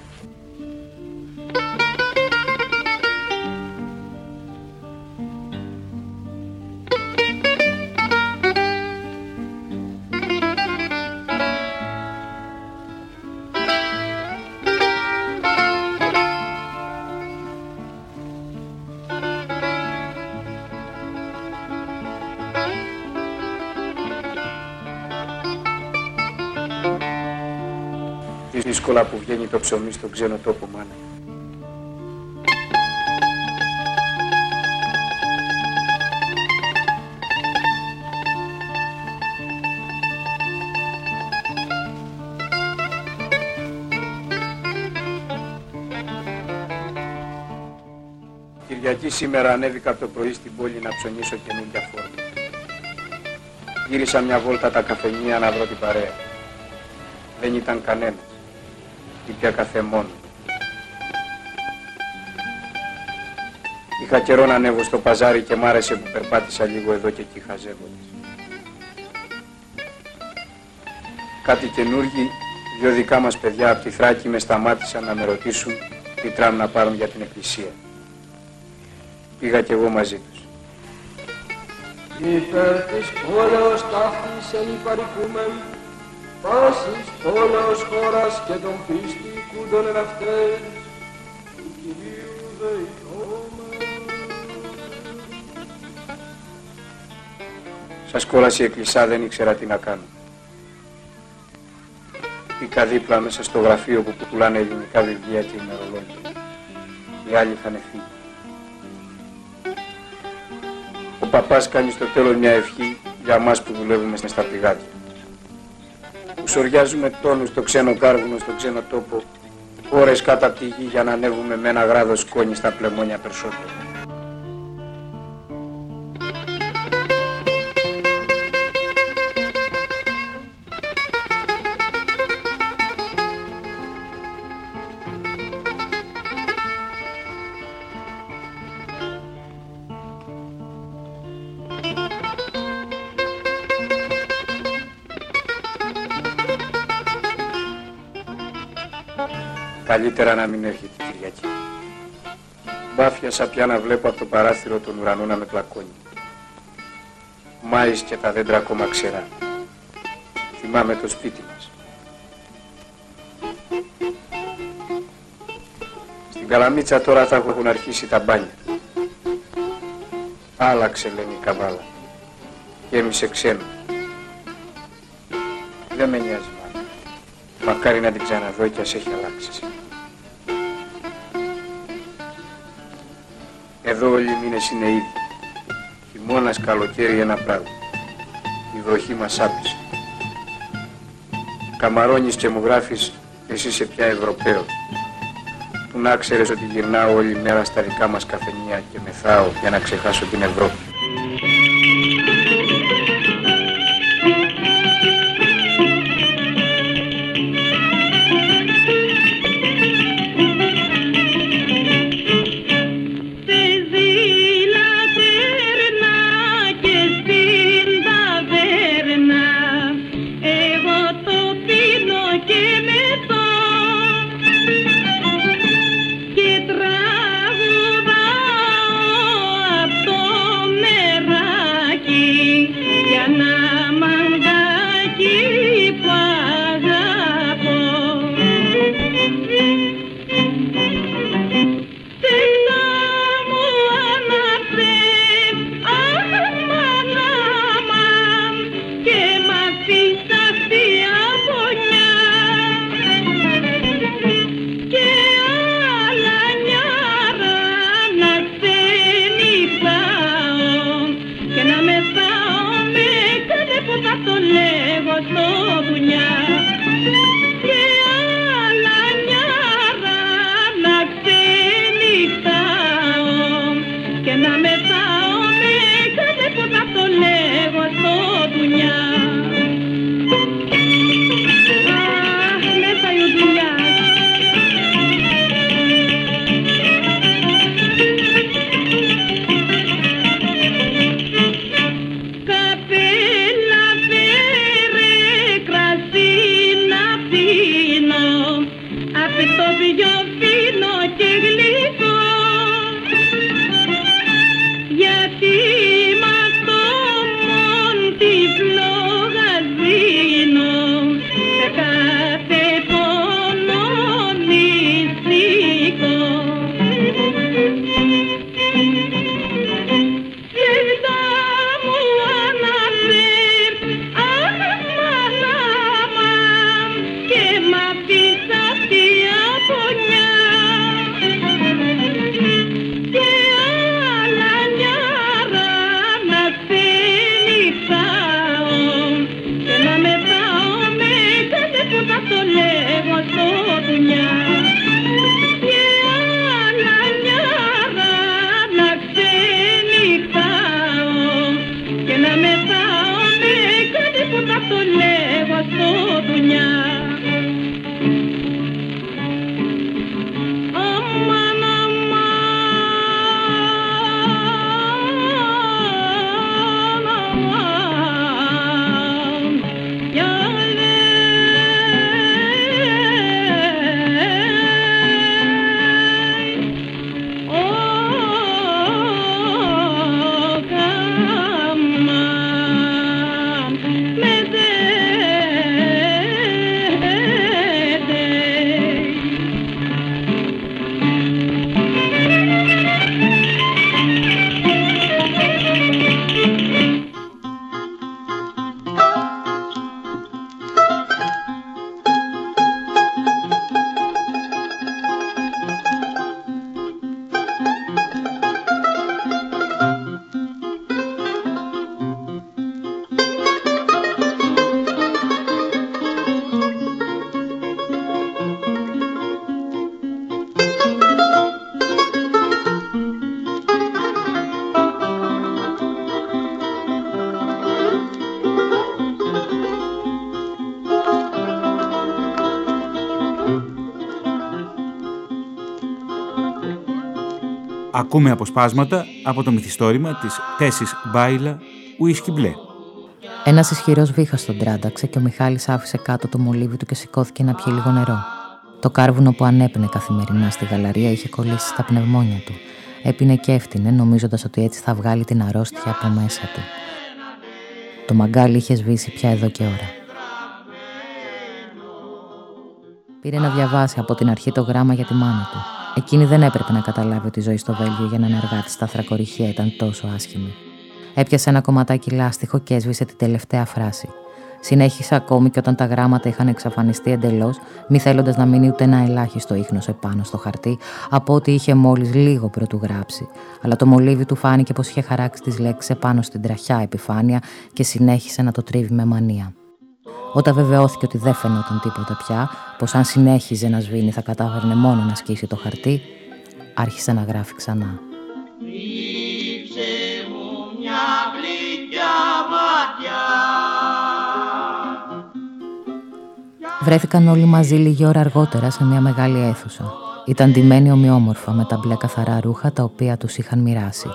Δύσκολα που βγαίνει το ψωμί στον ξένο τόπο, μάνα. Κυριακή σήμερα ανέβηκα από το πρωί στην πόλη να ψωνίσω καινούργια φόρμα. Γύρισα μια βόλτα τα καφενεία να βρω την παρέα. Δεν ήταν κανένας πια καθέ μόνο. Είχα καιρό να ανέβω στο παζάρι και μ' άρεσε που περπάτησα λίγο εδώ και εκεί χαζεύοντας. Κάτι καινούργοι, δυο δικά μας παιδιά από τη Θράκη με σταμάτησαν να με ρωτήσουν τι τραμ να πάρουν για την εκκλησία. Πήγα κι εγώ μαζί τους. Υπέρ της πόλεως ταύτης εν πάσης πόλεως χώρας και των πίστικων εν αυτές, του Κυρίου δεηθώμε. Σας κόλασε η εκκλησά, δεν ήξερα τι να κάνω. Μπήκα δίπλα μέσα στο γραφείο που πουλάνε ελληνικά βιβλία και ημερολόγια. Οι άλλοι είχαν φύγει. Ο παπάς κάνει στο τέλος μια ευχή για μας που δουλεύουμε στα πηγάδια που σοριάζουμε τόνους στο ξένο κάρβουνο, στο ξένο τόπο, ώρες κάτω από τη γη για να ανέβουμε με ένα γράδο σκόνη στα πλεμόνια περισσότερο. Καλύτερα να μην έρχεται η Κυριακή. Μπάφιασα πια να βλέπω από το παράθυρο τον ουρανό να με πλακώνει. Μάης και τα δέντρα ακόμα ξερά. Θυμάμαι το σπίτι μας. Στην Καλαμίτσα τώρα θα έχουν αρχίσει τα μπάνια. Άλλαξε λένε η καβάλα. Γέμισε ξένο. Δεν με νοιάζει μάλλον. Μακάρι να την ξαναδώ και ας έχει αλλάξει. Εδώ όλοι οι μήνες είναι ίδιοι. Χειμώνας, καλοκαίρι ένα πράγμα. Η βροχή μας άπησε. Καμαρώνεις και μου γράφεις εσύ είσαι πια Ευρωπαίος. Που να ξέρεις ότι γυρνάω όλη μέρα στα δικά μας καφενεία και μεθάω για να ξεχάσω την Ευρώπη. Ακούμε αποσπάσματα από το μυθιστόρημα της Τέσης Μπάιλα «Ουίσκι μπλε». Ένας ισχυρός βήχας τον τράνταξε και ο Μιχάλης άφησε κάτω το μολύβι του και σηκώθηκε να πιει λίγο νερό. Το κάρβουνο που ανέπαινε καθημερινά στη γαλαρία είχε κολλήσει στα πνευμόνια του. Έπινε και έφτινε, νομίζοντας ότι έτσι θα βγάλει την αρρώστια από μέσα του. Το μαγκάλι είχε σβήσει πια εδώ και ώρα. Πήρε να διαβάσει από την αρχή το γράμμα για τη μάνα του. Εκείνη δεν έπρεπε να καταλάβει ότι η ζωή στο Βέλγιο για έναν εργάτη στα θρακοριχεία ήταν τόσο άσχημη. Έπιασε ένα κομματάκι λάστιχο και έσβησε την τελευταία φράση. Συνέχισε ακόμη και όταν τα γράμματα είχαν εξαφανιστεί εντελώς, μη θέλοντας να μείνει ούτε ένα ελάχιστο ίχνος επάνω στο χαρτί, από ό,τι είχε μόλις λίγο πρωτού γράψει. Αλλά το μολύβι του φάνηκε πως είχε χαράξει τις λέξεις επάνω στην τραχιά επιφάνεια και συνέχισε να το τρίβει με μανία. Όταν βεβαιώθηκε ότι δεν φαινόταν τίποτα πια, πως αν συνέχιζε να σβήνει θα κατάφερνε μόνο να σκίσει το χαρτί, άρχισε να γράφει ξανά. Βρέθηκαν όλοι μαζί λίγη ώρα αργότερα σε μια μεγάλη αίθουσα. Ήταν ντυμένοι ομοιόμορφα με τα μπλε καθαρά ρούχα τα οποία τους είχαν μοιράσει.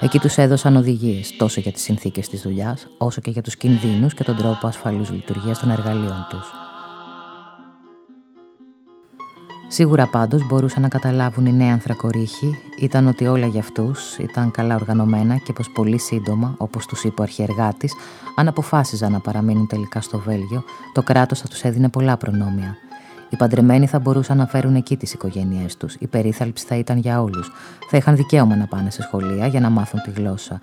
Εκεί τους έδωσαν οδηγίες τόσο για τις συνθήκες της δουλειάς, όσο και για τους κινδύνους και τον τρόπο ασφαλούς λειτουργίας των εργαλείων τους. Σίγουρα πάντως μπορούσαν να καταλάβουν οι νέοι ανθρακορίχοι ήταν ότι όλα για αυτούς ήταν καλά οργανωμένα και πως πολύ σύντομα, όπως τους είπε ο αρχιεργάτης, αν αποφάσιζαν να παραμείνουν τελικά στο Βέλγιο, το κράτος θα τους έδινε πολλά προνόμια. Οι παντρεμένοι θα μπορούσαν να φέρουν εκεί τις οικογένειές τους. Η περίθαλψη θα ήταν για όλους. Θα είχαν δικαίωμα να πάνε σε σχολεία για να μάθουν τη γλώσσα.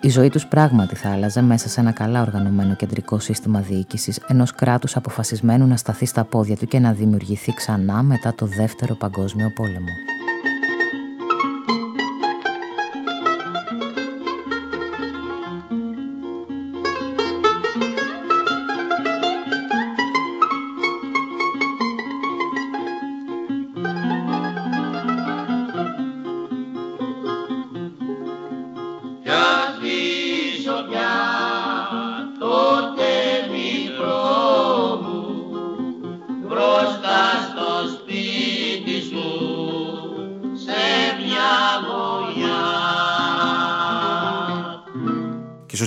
Η ζωή τους πράγματι θα άλλαζε μέσα σε ένα καλά οργανωμένο κεντρικό σύστημα διοίκησης ενός κράτους αποφασισμένου να σταθεί στα πόδια του και να δημιουργηθεί ξανά μετά το Δεύτερο Παγκόσμιο Πόλεμο.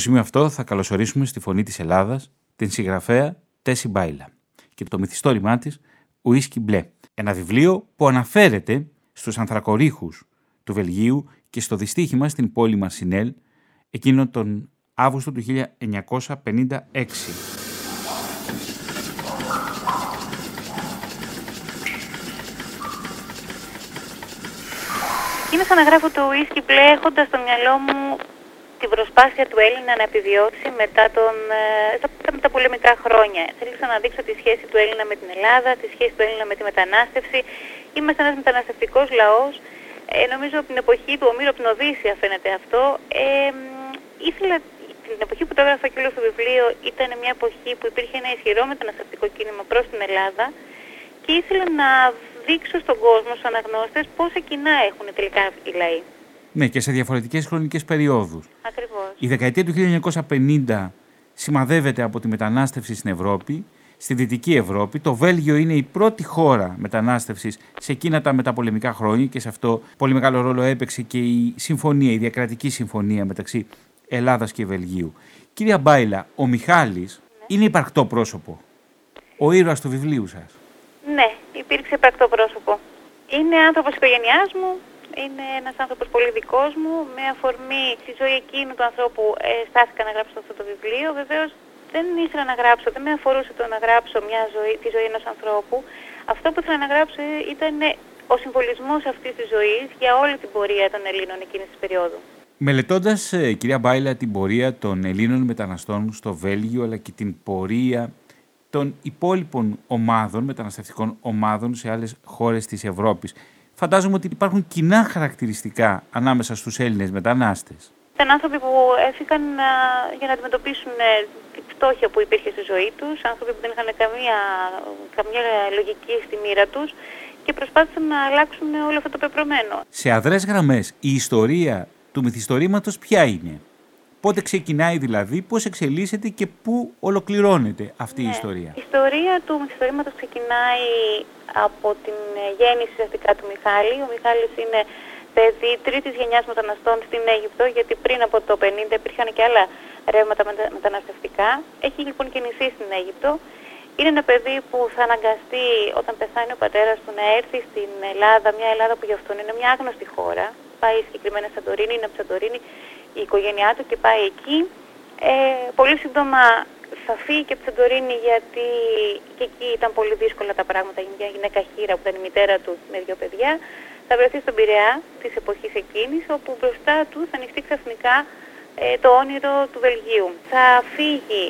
σημείο αυτό θα καλωσορίσουμε στη φωνή της Ελλάδας την συγγραφέα Τέσι Μπάιλα και το μυθιστόρημά της Ουίσκι Μπλε. Ένα βιβλίο που αναφέρεται στους ανθρακορίχους του Βελγίου και στο δυστύχημα στην πόλη Μαρσινέλ εκείνο τον Αύγουστο του 1956. Είμαι σαν να γράφω το ουίσκι μπλε έχοντας στο μυαλό μου την προσπάθεια του Έλληνα να επιβιώσει μετά τον, ε, τα, τα μεταπολεμικά χρόνια. Θέλησα να δείξω τη σχέση του Έλληνα με την Ελλάδα, τη σχέση του Έλληνα με τη μετανάστευση. Είμαστε ένας μεταναστευτικός λαός. Ε, νομίζω από την εποχή του Ομήρου από την Οδύσσια φαίνεται αυτό. Ε, ήθελα την εποχή που το έγραφα και όλο στο βιβλίο ήταν μια εποχή που υπήρχε ένα ισχυρό μεταναστευτικό κίνημα προς την Ελλάδα και ήθελα να δείξω στον κόσμο, στους αναγνώστες, πόσα κοινά έχουν τελικά οι λαοί. Ναι, και σε διαφορετικές χρονικές περιόδους. Ακριβώς. Η δεκαετία του 1950 σημαδεύεται από τη μετανάστευση στην Ευρώπη. Στη Δυτική Ευρώπη, το Βέλγιο είναι η πρώτη χώρα μετανάστευσης σε εκείνα τα μεταπολεμικά χρόνια και σε αυτό πολύ μεγάλο ρόλο έπαιξε και η συμφωνία, η διακρατική συμφωνία μεταξύ Ελλάδας και Βελγίου. Κυρία Μπάιλα, ο Μιχάλης είναι υπαρκτό πρόσωπο. Ο ήρωας του βιβλίου σας. Ναι, υπήρξε υπαρκτό πρόσωπο. Είναι άνθρωπος οικογένειάς μου, είναι ένας άνθρωπος πολύ δικός μου. Με αφορμή τη ζωή εκείνου του ανθρώπου ε, στάθηκα να γράψω αυτό το βιβλίο. Βεβαίως δεν ήθελα να γράψω, δεν με αφορούσε το να γράψω μια ζωή, τη ζωή ενός ανθρώπου. Αυτό που ήθελα να γράψω ήταν ο συμβολισμός αυτής της ζωής για όλη την πορεία των Ελλήνων εκείνης της περίοδου. Μελετώντας, ε, κυρία Μπάιλα, την πορεία των Ελλήνων μεταναστών στο Βέλγιο, αλλά και την πορεία των υπόλοιπων ομάδων, μεταναστευτικών ομάδων σε άλλες χώρες της Ευρώπης. Φαντάζομαι ότι υπάρχουν κοινά χαρακτηριστικά ανάμεσα στους Έλληνες μετανάστες. Ήταν άνθρωποι που έφυγαν για να αντιμετωπίσουν ε, τη φτώχεια που υπήρχε στη ζωή τους, άνθρωποι που δεν είχαν καμία, καμία λογική στη μοίρα τους και προσπάθησαν να αλλάξουν όλο αυτό το πεπρωμένο. Σε αδρές γραμμές, η ιστορία του μυθιστορήματος ποια είναι; Πότε ξεκινάει δηλαδή, πώς εξελίσσεται και πού ολοκληρώνεται αυτή η Ναι. ιστορία; Η ιστορία του μυθιστορήματος ξεκινάει από την ε, γέννηση ουσιαστικά του Μιχάλη. Ο Μιχάλης είναι παιδί τρίτης γενιάς μεταναστών στην Αίγυπτο, γιατί πριν από το 50 υπήρχαν και άλλα ρεύματα μετα- μεταναστευτικά. Έχει λοιπόν γεννηθεί στην Αίγυπτο. Είναι ένα παιδί που θα αναγκαστεί όταν πεθάνει ο πατέρας του να έρθει στην Ελλάδα, μια Ελλάδα που για αυτόν είναι μια άγνωστη χώρα. Πάει συγκεκριμένα στη Σαντορίνη, είναι από τη Σαντορίνη η οικογένειά του και πάει εκεί. Ε, πολύ σύντομα θα φύγει και από τη Σαντορίνη γιατί και εκεί ήταν πολύ δύσκολα τα πράγματα για μια γυναίκα χείρα που ήταν η μητέρα του με δύο παιδιά. Θα βρεθεί στον Πειραιά της εποχής εκείνης όπου μπροστά του θα ανοιχτεί ξαφνικά ε, το όνειρο του Βελγίου. Θα φύγει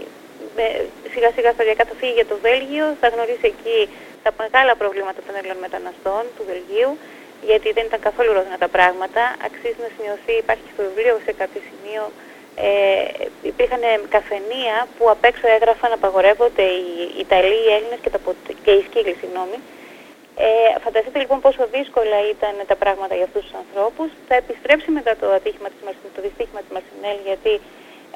με- σιγά σιγά σταδιακά θα φύγει για το Βέλγιο, θα γνωρίσει εκεί τα μεγάλα προβλήματα των Έλληνων μεταναστών του Βελγίου, γιατί δεν ήταν καθόλου ρόδινα τα πράγματα. Αξίζει να σημειωθεί, υπάρχει και στο βιβλίο σε κάποιο σημείο, ε, υπήρχαν καφενεία που απ' έξω έγραφαν απαγορεύονται οι Ιταλοί, οι Έλληνες και, τα, Πο- και οι Σκύλοι, συγγνώμη. Ε, φανταστείτε λοιπόν πόσο δύσκολα ήταν τα πράγματα για αυτούς τους ανθρώπους. Θα επιστρέψει μετά το, ατύχημα της, Μαρσιν- το δυστύχημα της Μαρσινέλ γιατί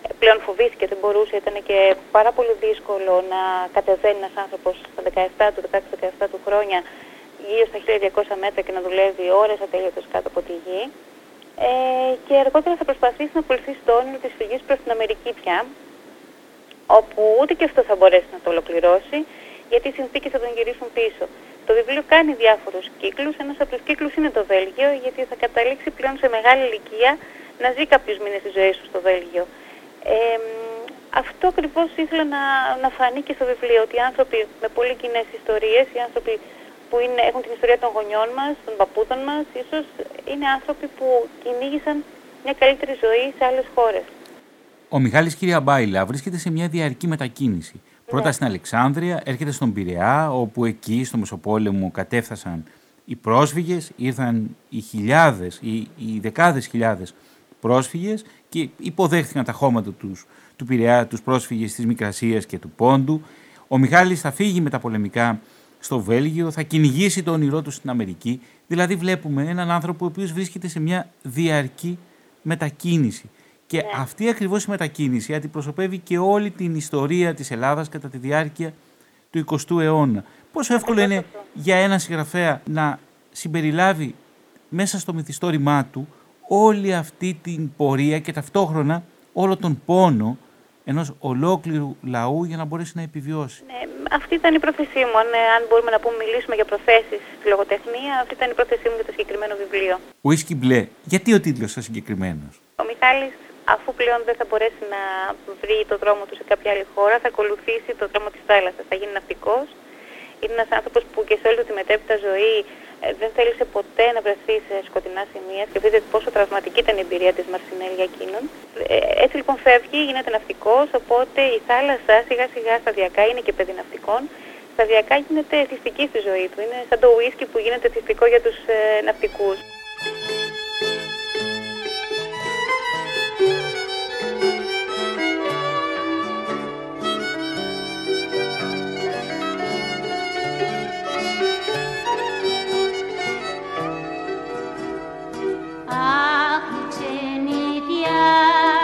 ε, πλέον φοβήθηκε, δεν μπορούσε, ήταν και πάρα πολύ δύσκολο να κατεβαίνει ένας άνθρωπος στα 17 του, 16-17 του χρόνια γύρω στα 1200 μέτρα και να δουλεύει ώρες ατέλειωτες κάτω από τη γη. Ε, και αργότερα θα προσπαθήσει να ακολουθήσει το όνειρο της φυγής προς την Αμερική πια, όπου ούτε και αυτό θα μπορέσει να το ολοκληρώσει, γιατί οι συνθήκες θα τον γυρίσουν πίσω. Το βιβλίο κάνει διάφορους κύκλους, ένας από τους κύκλους είναι το Βέλγιο, γιατί θα καταλήξει πλέον σε μεγάλη ηλικία να ζει κάποιους μήνες της ζωής του στο Βέλγιο. Ε, μ, αυτό ακριβώς ήθελα να, να φανεί και στο βιβλίο, ότι οι άνθρωποι με πολύ κοινές ιστορίες, οι άνθρωποι που είναι, έχουν την ιστορία των γονιών μας, των παππούδων μας, ίσως είναι άνθρωποι που κυνήγησαν μια καλύτερη ζωή σε άλλες χώρες. Ο Μιχάλης κυρία Μπάιλα βρίσκεται σε μια διαρκή μετακίνηση. Πρώτα στην Αλεξάνδρεια, έρχεται στον Πειραιά, όπου εκεί στο Μεσοπόλεμο κατέφθασαν οι πρόσφυγες, ήρθαν οι χιλιάδες, οι, οι δεκάδες χιλιάδες πρόσφυγες και υποδέχθηκαν τα χώματα τους, του Πειραιά, τους πρόσφυγες της Μικρασίας και του Πόντου. Ο Μιχάλης θα φύγει μεταπολεμικά στο Βέλγιο, θα κυνηγήσει το όνειρό του στην Αμερική. Δηλαδή βλέπουμε έναν άνθρωπο ο οποίος βρίσκεται σε μια διαρκή μετακίνηση. Και αυτή ακριβώς η μετακίνηση αντιπροσωπεύει και όλη την ιστορία της Ελλάδας κατά τη διάρκεια του 20ου αιώνα. Πόσο εύκολο είναι για ένα συγγραφέα να συμπεριλάβει μέσα στο μυθιστόρημά του όλη αυτή την πορεία και ταυτόχρονα όλο τον πόνο ενός ολόκληρου λαού για να μπορέσει να επιβιώσει. Ναι, αυτή ήταν η πρόθεσή μου. Αν, ε, αν μπορούμε να πούμε, μιλήσουμε για προθέσεις στη λογοτεχνία, αυτή ήταν η πρόθεσή μου για το συγκεκριμένο βιβλίο. Ουίσκι μπλε. Γιατί ο τίτλος σας συγκεκριμένος; Ο Μιχάλης, αφού πλέον δεν θα μπορέσει να βρει το δρόμο του σε κάποια άλλη χώρα, θα ακολουθήσει το δρόμο της θάλασσας. Θα γίνει ναυτικός. Είναι ένας άνθρωπος που και σε όλη του τη μετέπειτα ζωή δεν θέλησε ποτέ να βρεθεί σε σκοτεινά σημεία. Σκεφτείτε πόσο τραυματική ήταν η εμπειρία της Μαρσινέλ για εκείνον. Ε, έτσι λοιπόν φεύγει, γίνεται ναυτικός, οπότε η θάλασσα σιγά σιγά σταδιακά είναι και παιδί ναυτικών. Σταδιακά γίνεται θυστική στη ζωή του. Είναι σαν το ουίσκι που γίνεται θυστικό για τους ε, ναυτικούς. time.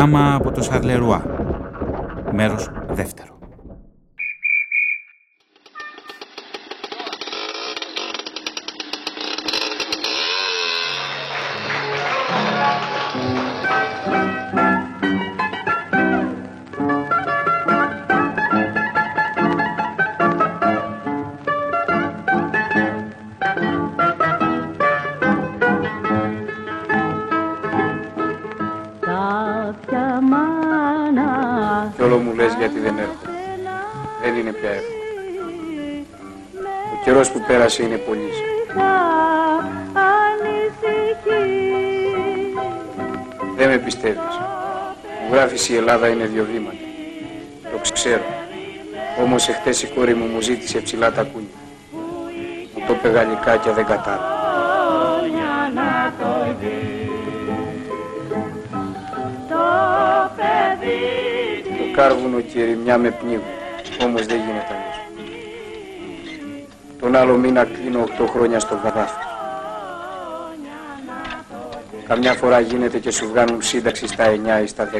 Γράμμα από το Σαρλερουά. Πέρασε είναι πολύ. Δεν με πιστεύεις. Μου γράφεις η Ελλάδα είναι δύο βήματα. Το ξέρω. Όμως εχθές η κόρη μου μου ζήτησε ψηλά τα κούνια. Μου το είπε γαλλικά και δεν κατάλαβα. Το κάρβουνο και η ρημιά με πνίγουν. Όμως δεν γίνεται τον άλλο μήνα κλείνω 8 χρόνια στο βαδάφι. Καμιά φορά γίνεται και σου βγάνουν σύνταξη στα 9 ή στα 10.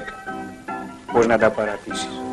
Πώς να τα παρατήσεις.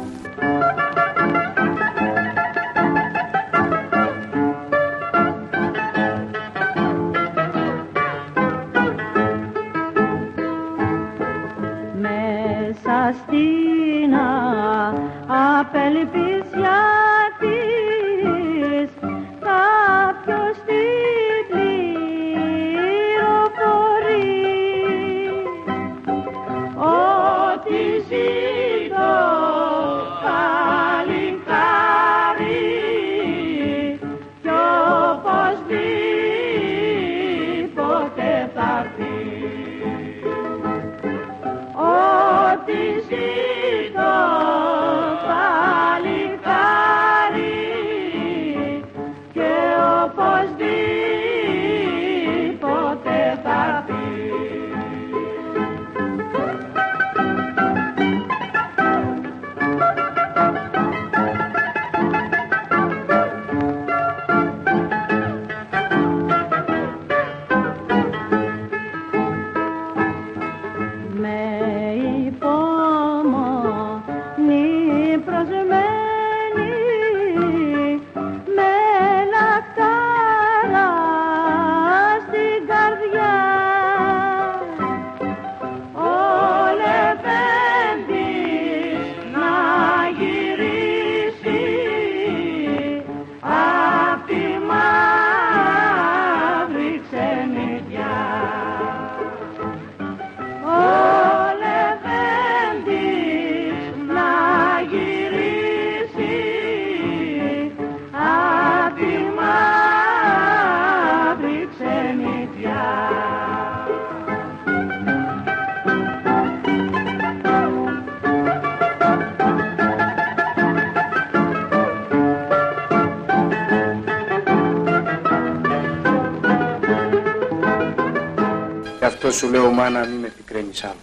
Σου λέω μάνα μην με πικραίνεις άλλο.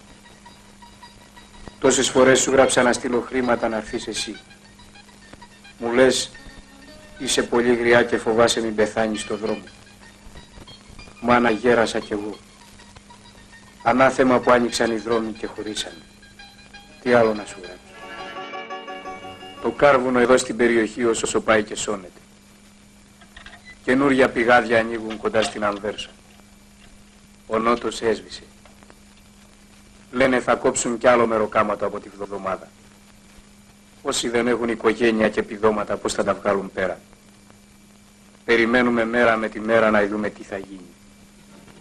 Τόσες φορές σου γράψα να στείλω χρήματα να έρθεις εσύ. Μου λες είσαι πολύ γριά και φοβάσαι μην πεθάνεις στο δρόμο. Μάνα γέρασα κι εγώ. Ανάθεμα που άνοιξαν οι δρόμοι και χωρίσανε. Τι άλλο να σου γράψω. Το κάρβουνο εδώ στην περιοχή όσο πάει και σώνεται. Καινούρια πηγάδια ανοίγουν κοντά στην Ανβέρσα. Ο νότος έσβησε. Λένε θα κόψουν κι άλλο μεροκάματο από τη βδομάδα. Όσοι δεν έχουν οικογένεια και επιδόματα πώς θα τα βγάλουν πέρα; Περιμένουμε μέρα με τη μέρα να δούμε τι θα γίνει.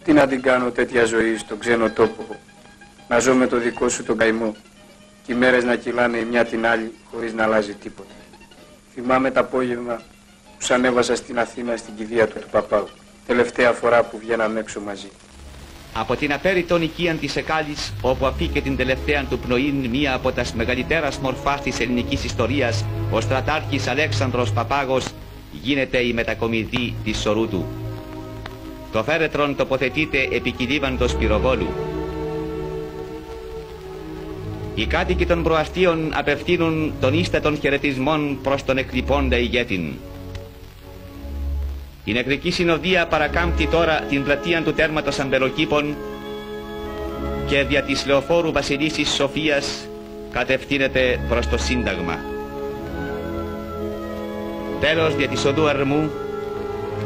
Τι να την κάνω τέτοια ζωή στον ξένο τόπο. Να ζω με το δικό σου τον καημό. Και οι μέρες να κυλάνε η μια την άλλη χωρίς να αλλάζει τίποτα. Θυμάμαι το απόγευμα που σ' ανέβασα στην Αθήνα στην κηδεία του του παπάου. Τελευταία φορά που βγαίναμε έξω μαζί. Από την απέριτον οικίαν της Εκάλης, όπου αφήκε την τελευταία του πνοήν μία από τας μεγαλύτερα μορφάς της ελληνικής ιστορίας, ο στρατάρχης Αλέξανδρος Παπάγος γίνεται η μετακομιδή της Σορούτου. Το φέρετρον τοποθετείται επί κυλίβαντος πυροβόλου. Οι κάτοικοι των προαστίων απευθύνουν τον ίστατων χαιρετισμών προς τον εκλειπώντα ηγέτην. Η νεκρική συνοδεία παρακάμπτει τώρα την πλατεία του τέρματος αμπελοκήπων και δια της λεωφόρου Βασιλίσης Σοφίας κατευθύνεται προς το Σύνταγμα. Τέλος δια της οδού Αρμού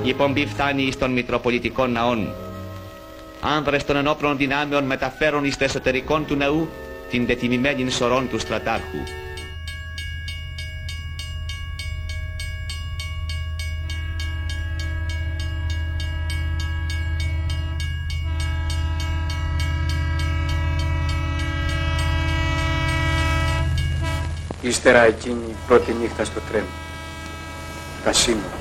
η πομπή φτάνει στον Μητροπολιτικό Ναόν. Άνδρες των ενόπλων δυνάμεων μεταφέρουν εις το εσωτερικό του ναού την τετιμημένη σωρών του στρατάρχου. Ύστερα εκείνη η πρώτη νύχτα στο τρένο. Τα σύνορα.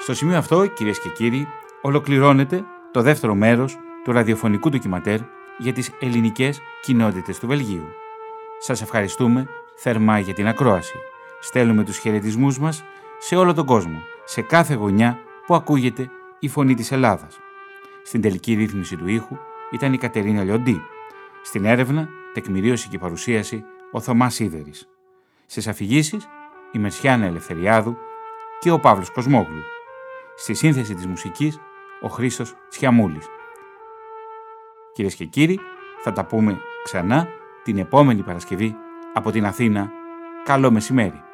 Στο σημείο αυτό, κυρίες και κύριοι, ολοκληρώνεται το δεύτερο μέρος του ραδιοφωνικού ντοκιματέρ για τις ελληνικές κοινότητες του Βελγίου. Σας ευχαριστούμε θερμά για την ακρόαση. Στέλνουμε τους χαιρετισμούς μας σε όλο τον κόσμο, σε κάθε γωνιά που ακούγεται η φωνή της Ελλάδας. Στην τελική ρύθμιση του ήχου ήταν η Κατερίνα Λιοντή. Στην έρευνα, τεκμηρίωση και παρουσίαση ο Θωμάς Σίδερης. Στις αφηγήσεις, η Μερσιάνα Ελευθεριάδου και ο Παύλος Κοσμόγλου. Στη σύνθεση της μουσικής, ο Χρήστος Τσιαμούλης. Κυρίες και κύριοι, θα τα πούμε ξανά την επόμενη Παρασκευή από την Αθήνα. Καλό μεσημέρι.